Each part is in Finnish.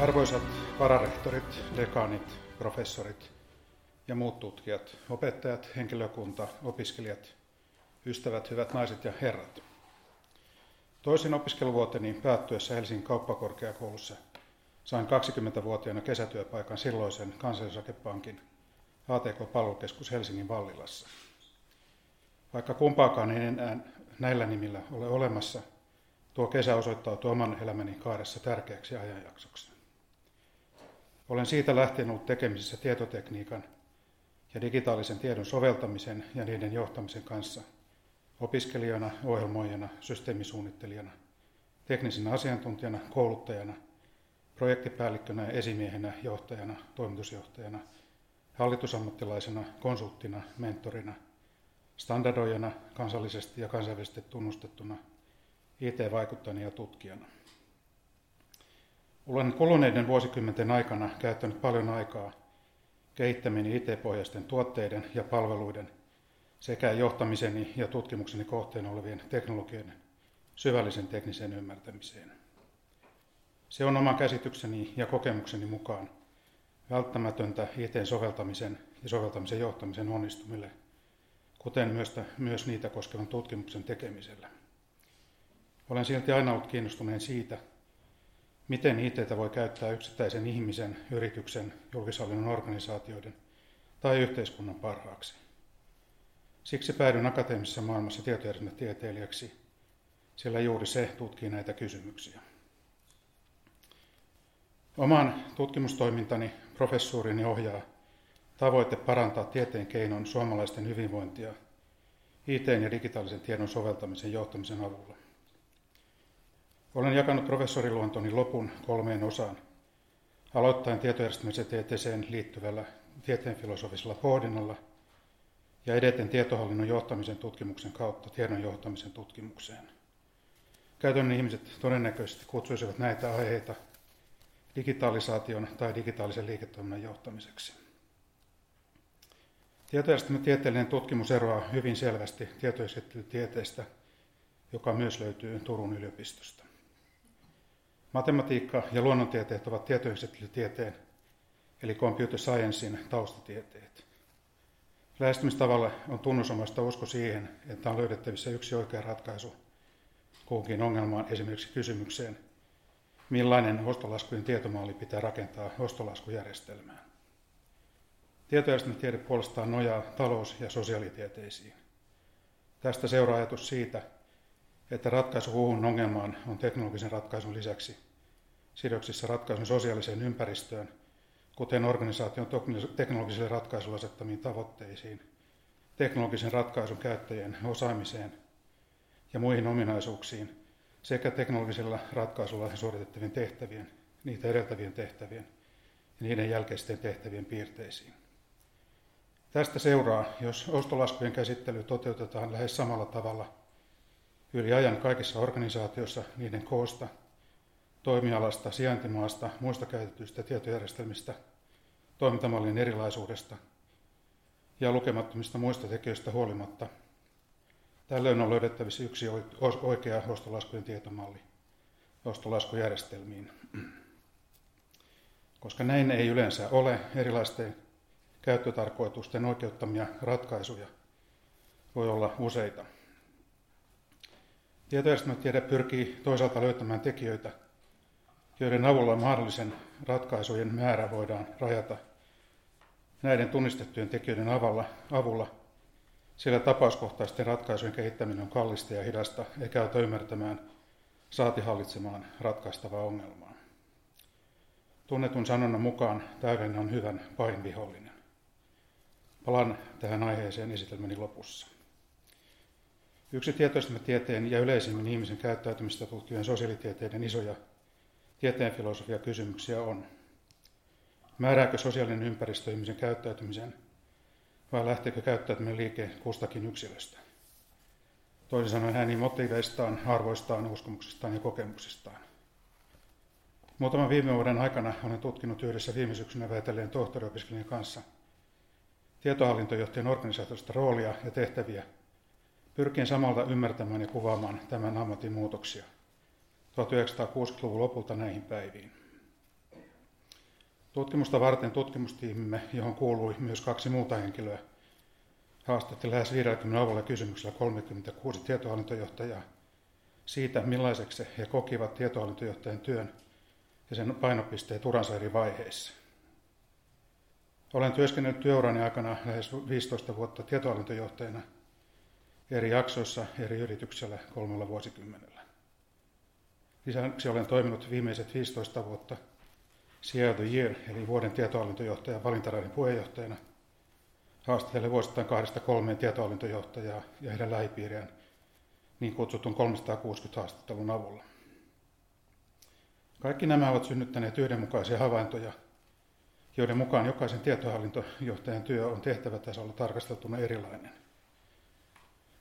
Arvoisat vararehtorit, dekaanit, professorit ja muut tutkijat, opettajat, henkilökunta, opiskelijat, ystävät, hyvät naiset ja herrat. Toisen opiskeluvuoteni päättyessä Helsingin kauppakorkeakoulussa sain 20-vuotiaana kesätyöpaikan silloisen kansallisakepankin ATK-palvelukeskus Helsingin Vallilassa. Vaikka kumpaakaan ei enää näillä nimillä ole olemassa, tuo kesä osoittautui oman elämäni kaaressa tärkeäksi ajanjaksoksi. Olen siitä lähtien ollut tekemisissä tietotekniikan ja digitaalisen tiedon soveltamisen ja niiden johtamisen kanssa opiskelijana, ohjelmoijana, systeemisuunnittelijana, teknisenä asiantuntijana, kouluttajana, projektipäällikkönä esimiehenä, johtajana, toimitusjohtajana, hallitusammattilaisena, konsulttina, mentorina, standardoijana, kansallisesti ja kansainvälisesti tunnustettuna, IT-vaikuttajana ja tutkijana. Olen kuluneiden vuosikymmenten aikana käyttänyt paljon aikaa kehittämieni IT-pohjaisten tuotteiden ja palveluiden sekä johtamiseni ja tutkimukseni kohteena olevien teknologioiden syvällisen tekniseen ymmärtämiseen. Se on oma käsitykseni ja kokemukseni mukaan välttämätöntä IT-soveltamisen ja soveltamisen johtamisen onnistumille, kuten myös, myös niitä koskevan tutkimuksen tekemisellä. Olen silti aina ollut kiinnostuneen siitä, miten IT voi käyttää yksittäisen ihmisen, yrityksen, julkishallinnon organisaatioiden tai yhteiskunnan parhaaksi. Siksi päädyin akateemisessa maailmassa tietojärjestelmätieteilijäksi, sillä juuri se tutkii näitä kysymyksiä. Oman tutkimustoimintani professuurini ohjaa tavoite parantaa tieteen keinon suomalaisten hyvinvointia IT- ja digitaalisen tiedon soveltamisen johtamisen avulla. Olen jakanut professoriluontoni lopun kolmeen osaan, aloittaen tietojärjestelmätieteeseen liittyvällä tieteenfilosofisella pohdinnalla ja edeten tietohallinnon johtamisen tutkimuksen kautta tiedon johtamisen tutkimukseen. Käytännön ihmiset todennäköisesti kutsuisivat näitä aiheita digitalisaation tai digitaalisen liiketoiminnan johtamiseksi. Tietojärjestelmätieteellinen tutkimus eroaa hyvin selvästi tietoesittelytieteestä, joka myös löytyy Turun yliopistosta. Matematiikka ja luonnontieteet ovat tietoesittelytieteen, eli computer sciencein taustatieteet. Lähestymistavalla on tunnusomaista usko siihen, että on löydettävissä yksi oikea ratkaisu kuhunkin ongelmaan, esimerkiksi kysymykseen, millainen ostolaskujen tietomalli pitää rakentaa ostolaskujärjestelmään. Tietojärjestelmätiede puolestaan nojaa talous- ja sosiaalitieteisiin. Tästä seuraa ajatus siitä, että ratkaisu huuhun ongelmaan on teknologisen ratkaisun lisäksi sidoksissa ratkaisun sosiaaliseen ympäristöön, kuten organisaation teknologiselle ratkaisulle asettamiin tavoitteisiin, teknologisen ratkaisun käyttäjien osaamiseen ja muihin ominaisuuksiin sekä teknologisella ratkaisulla suoritettavien tehtävien, niitä edeltävien tehtävien ja niiden jälkeisten tehtävien piirteisiin. Tästä seuraa, jos ostolaskujen käsittely toteutetaan lähes samalla tavalla yli ajan kaikissa organisaatioissa niiden koosta, toimialasta, sijaintimaasta, muista käytetyistä tietojärjestelmistä, toimintamallin erilaisuudesta ja lukemattomista muista tekijöistä huolimatta. Tällöin on löydettävissä yksi oikea ostolaskujen tietomalli ostolaskujärjestelmiin. Koska näin ei yleensä ole, erilaisten käyttötarkoitusten oikeuttamia ratkaisuja voi olla useita. Tietojärjestelmätiede pyrkii toisaalta löytämään tekijöitä, joiden avulla mahdollisen ratkaisujen määrä voidaan rajata näiden tunnistettujen tekijöiden avulla, avulla sillä tapauskohtaisten ratkaisujen kehittäminen on kallista ja hidasta eikä auta ymmärtämään saati hallitsemaan ratkaistavaa ongelmaa. Tunnetun sanonnan mukaan täydellinen on hyvän pahin vihollinen. Palaan tähän aiheeseen esitelmäni lopussa. Yksi tieteen ja yleisimmin ihmisen käyttäytymistä tutkivien sosiaalitieteiden isoja tieteen filosofia kysymyksiä on. Määrääkö sosiaalinen ympäristö ihmisen käyttäytymisen vai lähteekö käyttäytyminen liike kustakin yksilöstä? Toisin sanoen hänen motiiveistaan, arvoistaan, uskomuksistaan ja kokemuksistaan. Muutaman viime vuoden aikana olen tutkinut yhdessä viime syksynä väitelleen tohtoriopiskelijan kanssa tietohallintojohtajan organisaatiosta roolia ja tehtäviä, pyrkien samalta ymmärtämään ja kuvaamaan tämän ammatin muutoksia – 1960-luvun lopulta näihin päiviin. Tutkimusta varten tutkimustiimimme, johon kuului myös kaksi muuta henkilöä, haastatti lähes 50 avulla kysymyksellä 36 tietohallintojohtajaa siitä, millaiseksi he kokivat tietohallintojohtajan työn ja sen painopisteet uransa eri vaiheissa. Olen työskennellyt työurani aikana lähes 15 vuotta tietohallintojohtajana eri jaksoissa eri yrityksellä kolmella vuosikymmenellä. Lisäksi olen toiminut viimeiset 15 vuotta of the Year, eli vuoden tietohallintojohtajan valintaraadin puheenjohtajana. Haastattelen vuosittain kahdesta kolmeen tietohallintojohtajaa ja heidän lähipiiriään niin kutsutun 360 haastattelun avulla. Kaikki nämä ovat synnyttäneet yhdenmukaisia havaintoja, joiden mukaan jokaisen tietohallintojohtajan työ on tehtävätasolla tarkasteltuna erilainen.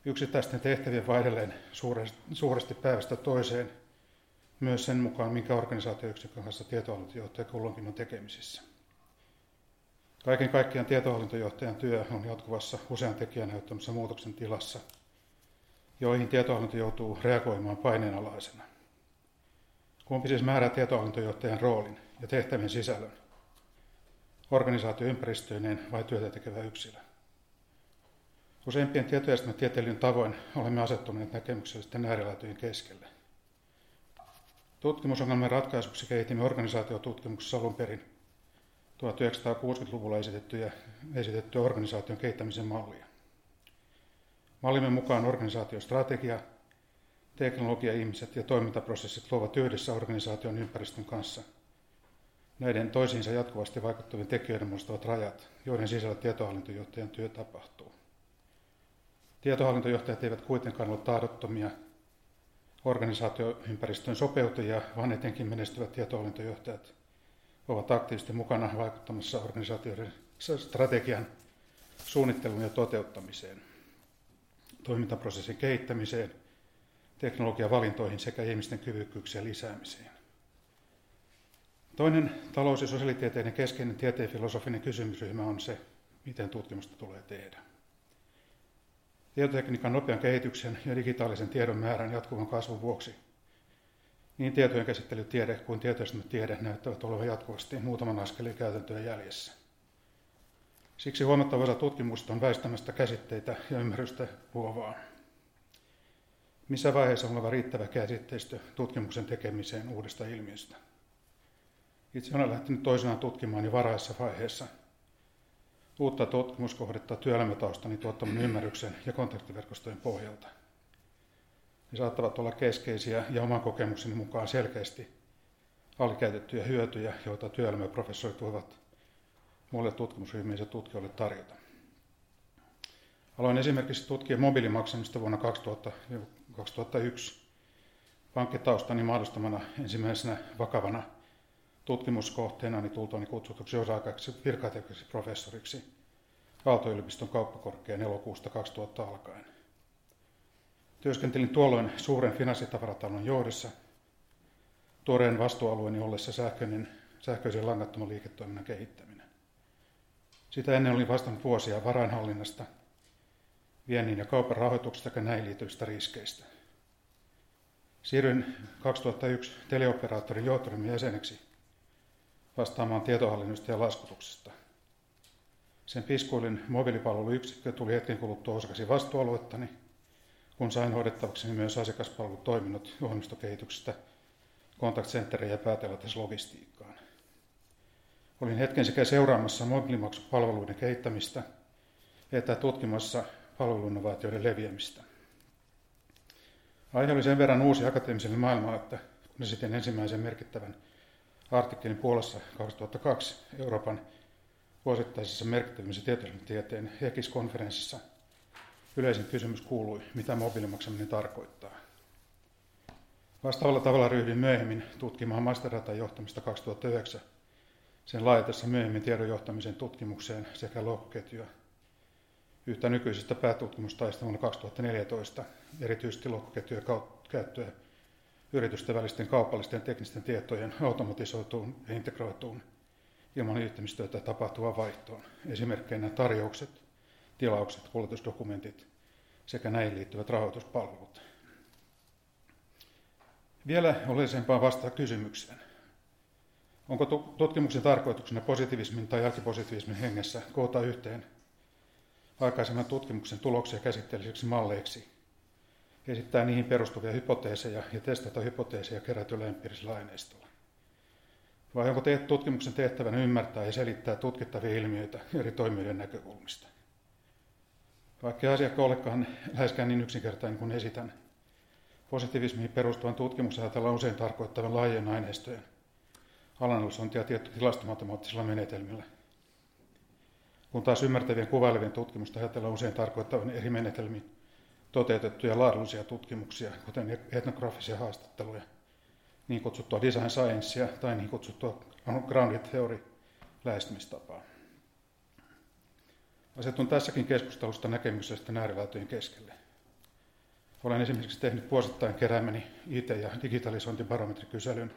Yksittäisten tehtävien vaihdelleen suuresti päivästä toiseen – myös sen mukaan, minkä organisaatioyksikön kanssa tietohallintojohtaja kulloinkin on tekemisissä. Kaiken kaikkiaan tietohallintojohtajan työ on jatkuvassa usean tekijän näyttämässä muutoksen tilassa, joihin tietohallinto joutuu reagoimaan paineenalaisena. Kumpi siis määrää tietohallintojohtajan roolin ja tehtävien sisällön? Organisaatioympäristöineen vai työtä tekevä yksilö? Useimpien tietojärjestelmätieteilijöiden tavoin olemme asettuneet näkemyksellisten äärilaitojen keskelle. Tutkimusongelmien ratkaisuksi kehitimme organisaatiotutkimuksessa alun perin 1960-luvulla esitettyjä, esitettyä organisaation kehittämisen mallia. Mallimme mukaan organisaatiostrategia, teknologia, ihmiset ja toimintaprosessit luovat yhdessä organisaation ympäristön kanssa näiden toisiinsa jatkuvasti vaikuttavien tekijöiden muodostavat rajat, joiden sisällä tietohallintojohtajan työ tapahtuu. Tietohallintojohtajat eivät kuitenkaan ole tahdottomia organisaatioympäristön sopeutujia, vaan etenkin menestyvät tietohallintojohtajat ovat aktiivisesti mukana vaikuttamassa organisaatioiden strategian suunnitteluun ja toteuttamiseen, toimintaprosessin kehittämiseen, teknologian valintoihin sekä ihmisten kyvykkyyksien lisäämiseen. Toinen talous- ja sosiaalitieteiden keskeinen tieteen filosofinen kysymysryhmä on se, miten tutkimusta tulee tehdä. Tietotekniikan nopean kehityksen ja digitaalisen tiedon määrän jatkuvan kasvun vuoksi niin tietojen käsittelytiede kuin tiede näyttävät olevan jatkuvasti muutaman askeleen käytäntöä jäljessä. Siksi huomattava osa tutkimusta on väistämästä käsitteitä ja ymmärrystä luovaa. Missä vaiheessa on oleva riittävä käsitteistö tutkimuksen tekemiseen uudesta ilmiöstä? Itse olen lähtenyt toisenaan tutkimaan jo varaisessa vaiheessa – uutta tutkimuskohdetta työelämätaustani tuottaman ymmärryksen ja kontaktiverkostojen pohjalta. Ne saattavat olla keskeisiä ja oman kokemukseni mukaan selkeästi alikäytettyjä hyötyjä, joita työelämäprofessorit voivat muille tutkimusryhmien ja tutkijoille tarjota. Aloin esimerkiksi tutkia mobiilimaksamista vuonna 2000, 2001 pankkitaustani mahdollistamana ensimmäisenä vakavana tutkimuskohteena niin tultuani kutsutuksi osa-aikaisiksi virkatekniseksi professoriksi Aalto-yliopiston kauppakorkean elokuusta 2000 alkaen. Työskentelin tuolloin suuren finanssitavaratalon johdossa, tuoreen vastuualueeni ollessa sähköinen, sähköisen langattoman liiketoiminnan kehittäminen. Sitä ennen olin vastannut vuosia varainhallinnasta, viennin ja kaupan rahoituksesta sekä näihin liittyvistä riskeistä. Siirryin 2001 teleoperaattorin johtoryhmän jäseneksi vastaamaan tietohallinnosta ja laskutuksesta. Sen piskuilin mobiilipalveluyksikkö tuli hetken kuluttua osaksi vastuualuettani, kun sain hoidettavakseni myös asiakaspalvelutoiminnot ohjelmistokehityksestä contact centeriin ja päätelaiteslogistiikkaan. Olin hetken sekä seuraamassa mobiilimaksupalveluiden kehittämistä että tutkimassa palveluinnovaatioiden leviämistä. Aihe oli sen verran uusi akateemiselle maailmalle, että kun esitin ensimmäisen merkittävän artikkelin Puolassa 2002 Euroopan vuosittaisessa merkittävimmessä tieteen HEKIS-konferenssissa yleisin kysymys kuului, mitä mobiilimaksaminen tarkoittaa. Vastaavalla tavalla ryhdyin myöhemmin tutkimaan masterdatan johtamista 2009 sen laajatessa myöhemmin tiedon johtamisen tutkimukseen sekä lohkoketjua. Yhtä nykyisestä päätutkimustaista vuonna 2014, erityisesti lohkoketjujen käyttöä yritysten välisten kaupallisten teknisten tietojen automatisoituun ja integroituun ilman liittymistyötä tapahtuvaan vaihtoon. Esimerkkeinä tarjoukset, tilaukset, kulutusdokumentit sekä näihin liittyvät rahoituspalvelut. Vielä oleellisempaa vastaa kysymykseen. Onko tutkimuksen tarkoituksena positiivismin tai jälkipositiivismin hengessä koota yhteen aikaisemman tutkimuksen tuloksia käsitteellisiksi malleiksi, esittää niihin perustuvia hypoteeseja ja testata hypoteeseja kerätyllä empiirisellä aineistolla? Vai onko te- tutkimuksen tehtävänä ymmärtää ja selittää tutkittavia ilmiöitä eri toimijoiden näkökulmista? Vaikka asiakka olekaan läheskään niin yksinkertainen kuin esitän, positiivismiin perustuvan tutkimuksen ajatellaan usein tarkoittavan laajien aineistojen analysointia tietty tilastomatemaattisilla menetelmillä. Kun taas ymmärtävien kuvailevien tutkimusta ajatellaan usein tarkoittavan eri menetelmiin toteutettuja laadullisia tutkimuksia, kuten etnografisia haastatteluja, niin kutsuttua design sciencea tai niin kutsuttua grounded theory lähestymistapaa. Asetun tässäkin keskustelusta näkemyksestä äärilaitojen keskelle. Olen esimerkiksi tehnyt vuosittain keräämäni IT- ja digitalisointibarometrikyselyn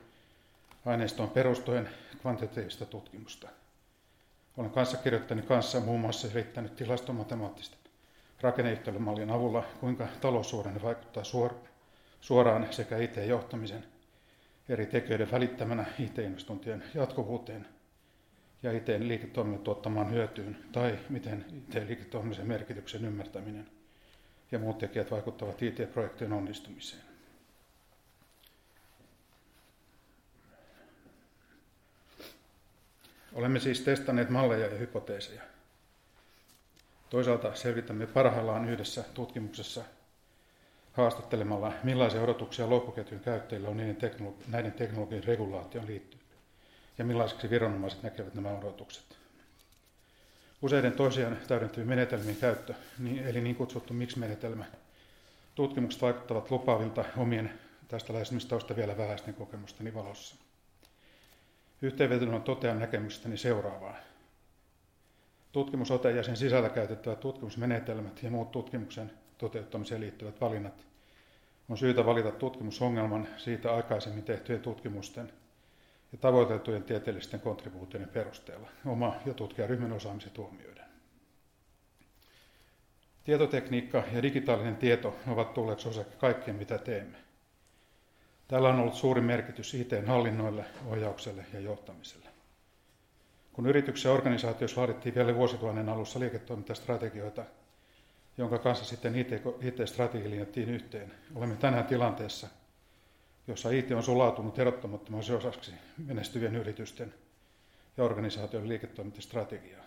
aineistoon perustuen kvantitatiivista tutkimusta. Olen kanssa kirjoittanut kanssa muun muassa selittänyt tilastomatemaattisten rakenneyhtälömallien avulla, kuinka taloussuhdanne vaikuttaa suoraan sekä IT-johtamisen eri tekijöiden välittämänä IT-investointien jatkuvuuteen ja IT-liiketoiminnan tuottamaan hyötyyn, tai miten IT-liiketoimisen merkityksen ymmärtäminen ja muut tekijät vaikuttavat IT-projektien onnistumiseen. Olemme siis testanneet malleja ja hypoteeseja. Toisaalta selvitämme parhaillaan yhdessä tutkimuksessa haastattelemalla, millaisia odotuksia loppuketjun käyttäjillä on niiden teknolo- näiden teknologian regulaation liittyen ja millaiseksi viranomaiset näkevät nämä odotukset. Useiden toisiaan täydentyvien menetelmien käyttö, niin, eli niin kutsuttu miksi-menetelmä, tutkimukset vaikuttavat lupaavilta omien tästä lähestymistavasta vielä vähäisten kokemusteni valossa. Yhteenvetona totean näkemystäni seuraavaa. Tutkimusote ja sen sisällä käytettävät tutkimusmenetelmät ja muut tutkimuksen toteuttamiseen liittyvät valinnat on syytä valita tutkimusongelman siitä aikaisemmin tehtyjen tutkimusten ja tavoiteltujen tieteellisten kontribuutioiden perusteella oma ja tutkijaryhmän osaamisen huomioiden. Tietotekniikka ja digitaalinen tieto ovat tulleet osaksi kaikkeen, mitä teemme. Tällä on ollut suuri merkitys IT-hallinnoille, ohjaukselle ja johtamiselle. Kun yrityksissä ja organisaatioissa laadittiin vielä vuosituhannen alussa liiketoimintastrategioita, jonka kanssa sitten linjattiin yhteen, olemme tänään tilanteessa, jossa IT on sulautunut erottamattomaksi osaksi menestyvien yritysten ja organisaation liiketoimintastrategiaa.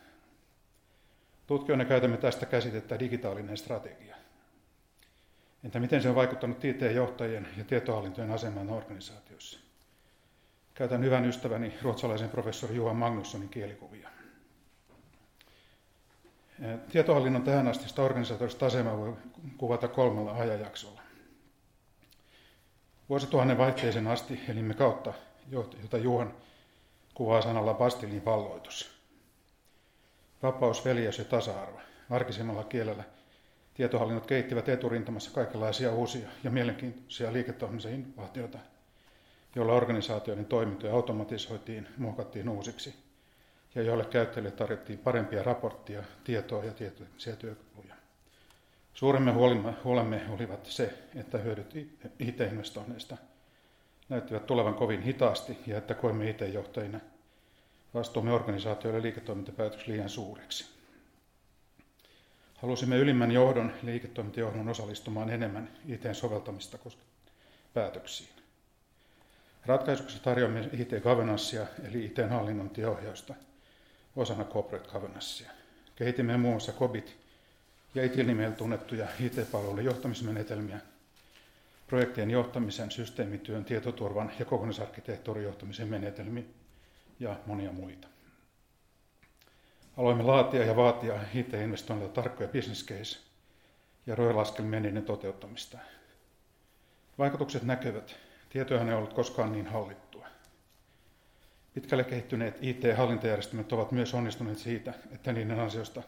Tutkijoina käytämme tästä käsitettä digitaalinen strategia. Entä miten se on vaikuttanut IT-johtajien ja tietohallintojen asemaan organisaatiossa? Käytän hyvän ystäväni ruotsalaisen professori Juha Magnussonin kielikuvia. Tietohallinnon tähän asti organisatorista asemaa voi kuvata kolmella ajanjaksolla. Vuosituhannen vaihteeseen asti elimme kautta, jota Juhan kuvaa sanalla Bastilin valloitus. Vapaus, veljeys ja tasa-arvo. Arkisemmalla kielellä tietohallinnot kehittivät eturintamassa kaikenlaisia uusia ja mielenkiintoisia liiketoiminnallisia innovaatioita, joilla organisaatioiden toimintoja automatisoitiin, muokattiin uusiksi ja joille käyttäjille tarjottiin parempia raporttia, tietoa ja tietoisia työkaluja. Suuremme huolemme olivat se, että hyödyt IT-investoinneista näyttivät tulevan kovin hitaasti ja että koimme IT-johtajina vastuumme organisaatioille liiketoimintapäätöksi liian suureksi. Halusimme ylimmän johdon liiketoimintajohdon osallistumaan enemmän IT-soveltamista päätöksiin. Ratkaisuksi tarjoamme IT-governancea eli IT-hallinnointiohjausta osana corporate governancea. Kehitimme muun muassa COBIT ja ITIL-nimellä tunnettuja IT-palvelujen johtamismenetelmiä, projektien johtamisen, systeemityön, tietoturvan ja kokonaisarkkitehtuurin johtamisen menetelmiä ja monia muita. Aloimme laatia ja vaatia IT-investoinnilla tarkkoja business case ja roilaskelmien niiden toteuttamista. Vaikutukset näkyvät. Tietojahan ei ollut koskaan niin hallittua. Pitkälle kehittyneet IT-hallintajärjestelmät ovat myös onnistuneet siitä, että niiden ansiosta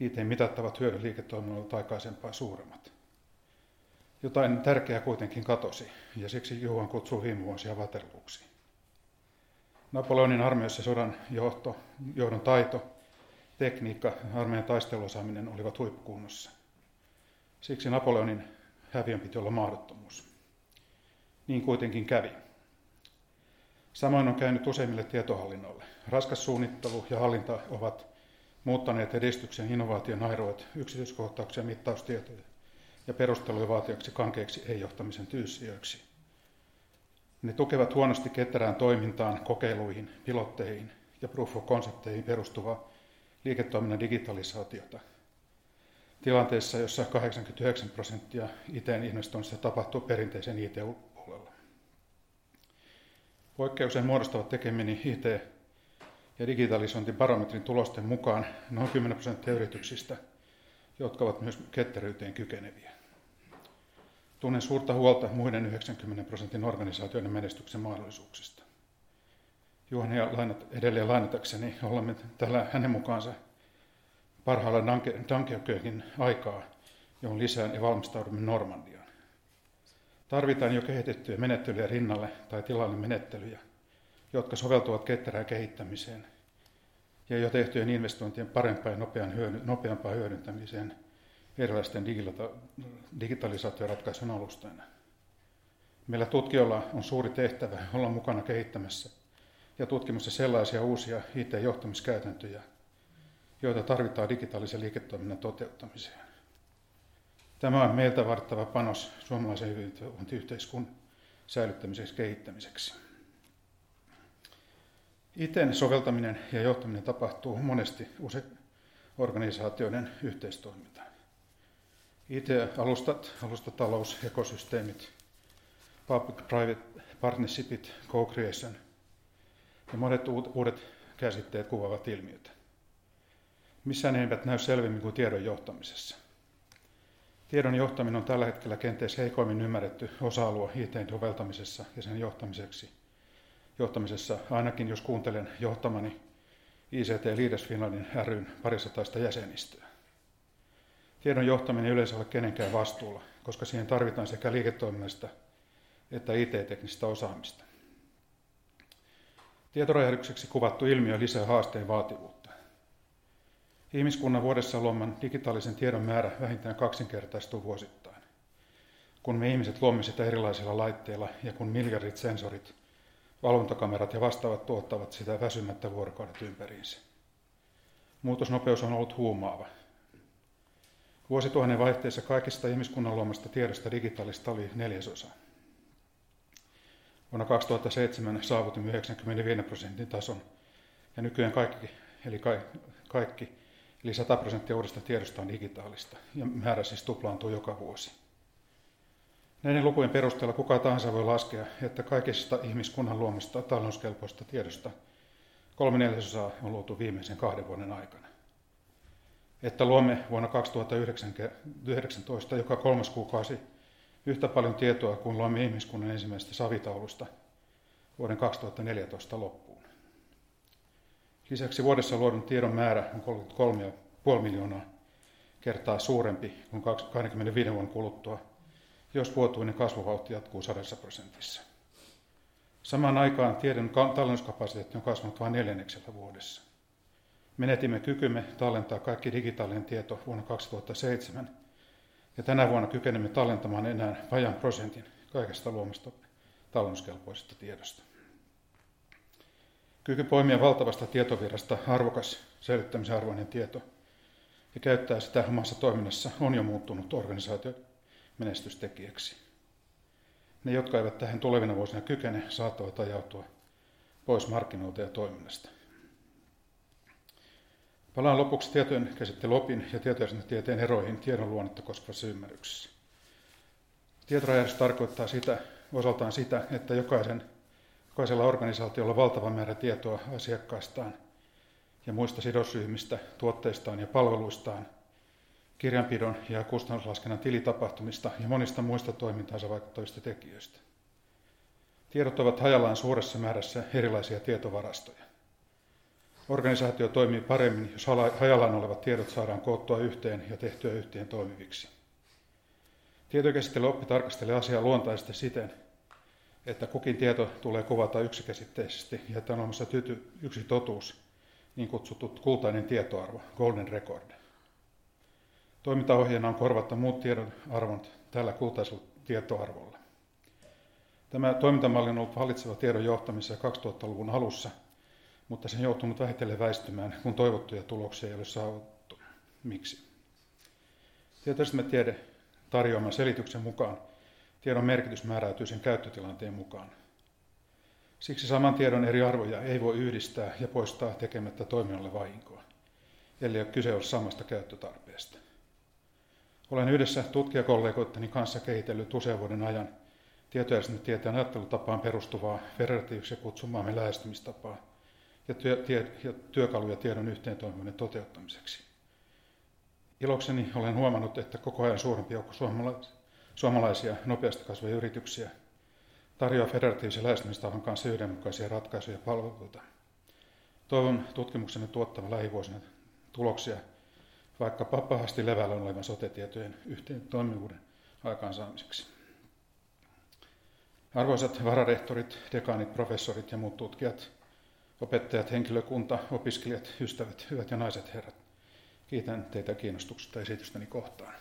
IT-mitattavat hyödyt liiketoiminnalta aikaisempaa suuremmat. Jotain tärkeää kuitenkin katosi, ja siksi Juhan kutsuu viime vuosia Waterlooksi. Napoleonin armeijassa sodan johto, johdon taito, tekniikka ja armeijan taisteluosaaminen olivat huippukunnossa. Siksi Napoleonin häviön piti olla mahdottomuus. Niin kuitenkin kävi. Samoin on käynyt useimmille tietohallinnolle. Raskas suunnittelu ja hallinta ovat muuttaneet edistyksen innovaation airoet yksityiskohtauksia mittaustietoja ja perusteluja vaatiaksi kankeiksi ei-johtamisen tyyssijöiksi. Ne tukevat huonosti ketterään toimintaan, kokeiluihin, pilotteihin ja proof of concepteihin perustuvaa liiketoiminnan digitalisaatiota. Tilanteessa, jossa 89 prosenttia IT-investoinnista tapahtuu perinteisen IT-puolella. Poikkeuksen muodostavat tekemini IT- ja digitalisointibarometrin tulosten mukaan noin 10 prosenttia yrityksistä, jotka ovat myös ketteryyteen kykeneviä. Tunnen suurta huolta muiden 90 prosentin organisaatioiden menestyksen mahdollisuuksista. Juhania lainat, edelleen lainatakseni, olemme tällä hänen mukaansa parhaalla Dunkerkökin aikaa, johon lisään ja valmistaudumme Normandiaan. Tarvitaan jo kehitettyjä menettelyjä rinnalle tai tilalle menettelyjä, jotka soveltuvat ketterään kehittämiseen ja jo tehtyjen investointien parempaan ja nopeampaan hyödyntämiseen erilaisten digitalisaatioratkaisujen alustajana. Meillä tutkijoilla on suuri tehtävä olla mukana kehittämässä ja tutkimassa sellaisia uusia IT-johtamiskäytäntöjä, joita tarvitaan digitaalisen liiketoiminnan toteuttamiseen. Tämä on meiltä varttava panos suomalaisen hyvinvointiyhteiskunnan säilyttämiseksi kehittämiseksi. ITn soveltaminen ja johtaminen tapahtuu monesti usein organisaatioiden yhteistoimintaan. IT-alustat, alustatalous, ekosysteemit, public-private partnershipit, co-creation ja monet uudet käsitteet kuvaavat ilmiötä. Missään ne eivät näy selvemmin kuin tiedon johtamisessa. Tiedon johtaminen on tällä hetkellä kenties heikoimmin ymmärretty osa-alue IT-soveltamisessa ja sen johtamiseksi. johtamisessa, ainakin jos kuuntelen johtamani ICT Leaders Finlandin ryn parisataista jäsenistöä. Tiedon johtaminen ei yleensä ole kenenkään vastuulla, koska siihen tarvitaan sekä liiketoiminnasta että IT-teknistä osaamista. Tietoräjähdykseksi kuvattu ilmiö lisää haasteen vaativuutta. Ihmiskunnan vuodessa luoman digitaalisen tiedon määrä vähintään kaksinkertaistuu vuosittain. Kun me ihmiset luomme sitä erilaisilla laitteilla ja kun miljardit sensorit, valvontakamerat ja vastaavat tuottavat sitä väsymättä vuorokaudet ympäriinsä. Muutosnopeus on ollut huumaava – Vuosituhannen vaihteessa kaikista ihmiskunnan luomasta tiedosta digitaalista oli neljäsosa. Vuonna 2007 saavutimme 95 prosentin tason ja nykyään kaikki, eli kaikki, eli 100 prosenttia uudesta tiedosta on digitaalista ja määrä siis tuplaantuu joka vuosi. Näiden lukujen perusteella kuka tahansa voi laskea, että kaikista ihmiskunnan luomasta talouskelpoista tiedosta kolme neljäsosaa on luotu viimeisen kahden vuoden aikana että luomme vuonna 2019 joka kolmas kuukausi yhtä paljon tietoa kuin luomme ihmiskunnan ensimmäisestä savitaulusta vuoden 2014 loppuun. Lisäksi vuodessa luodun tiedon määrä on 33,5 miljoonaa kertaa suurempi kuin 25 vuoden kuluttua, jos vuotuinen kasvuvauhti jatkuu sadassa prosentissa. Samaan aikaan tiedon tallennuskapasiteetti on kasvanut vain neljänneksellä vuodessa. Menetimme kykymme tallentaa kaikki digitaalinen tieto vuonna 2007 ja tänä vuonna kykenemme tallentamaan enää vajan prosentin kaikesta luomasta tallennuskelpoisesta tiedosta. Kyky poimia valtavasta tietovirrasta arvokas säilyttämisen arvoinen tieto ja käyttää sitä omassa toiminnassa on jo muuttunut organisaation menestystekijäksi. Ne, jotka eivät tähän tulevina vuosina kykene, saattavat ajautua pois markkinoilta ja toiminnasta. Palaan lopuksi tietojen käsittelopin ja tieteen eroihin tiedon luonnetta koskevassa ymmärryksessä. Tietoräjähdys tarkoittaa sitä, osaltaan sitä, että jokaisen, jokaisella organisaatiolla on valtava määrä tietoa asiakkaistaan ja muista sidosryhmistä, tuotteistaan ja palveluistaan, kirjanpidon ja kustannuslaskennan tilitapahtumista ja monista muista toimintaansa vaikuttavista tekijöistä. Tiedot ovat hajallaan suuressa määrässä erilaisia tietovarastoja. Organisaatio toimii paremmin, jos hajallaan olevat tiedot saadaan koottua yhteen ja tehtyä yhteen toimiviksi. Tietokäsittelyoppi tarkastelee asiaa luontaisesti siten, että kukin tieto tulee kuvata yksikäsitteisesti ja että on olemassa tyty, yksi totuus, niin kutsuttu kultainen tietoarvo, golden record. Toimintaohjeena on korvattu muut tiedon arvot tällä kultaisella tietoarvolla. Tämä toimintamalli on ollut hallitseva tiedon johtamisessa 2000-luvun alussa, mutta se on joutunut vähitellen väistymään, kun toivottuja tuloksia ei ole saavutettu. Miksi? Tietoisemme tiede tarjoaman selityksen mukaan tiedon merkitys määräytyy sen käyttötilanteen mukaan. Siksi saman tiedon eri arvoja ei voi yhdistää ja poistaa tekemättä toiminnalle vahinkoa, ellei ole kyse ole samasta käyttötarpeesta. Olen yhdessä tutkijakollegoitteni kanssa kehitellyt usean vuoden ajan tieteen ajattelutapaan perustuvaa federatiiviksi kutsumaamme lähestymistapaa ja, työ, tie, ja työkaluja tiedon yhteentoimivuuden toteuttamiseksi. Ilokseni olen huomannut, että koko ajan suurempi joukko suomalaisia, suomalaisia nopeasti kasvavia yrityksiä tarjoaa federatiivisen lähestymistavan kanssa yhdenmukaisia ratkaisuja ja palveluita. Toivon tutkimuksenne tuottavan lähivuosina tuloksia vaikka pahasti levällä olevan sotetietojen yhteen toimivuuden aikaansaamiseksi. Arvoisat vararehtorit, dekaanit, professorit ja muut tutkijat, opettajat, henkilökunta, opiskelijat, ystävät, hyvät ja naiset herrat. Kiitän teitä kiinnostuksesta esitystäni kohtaan.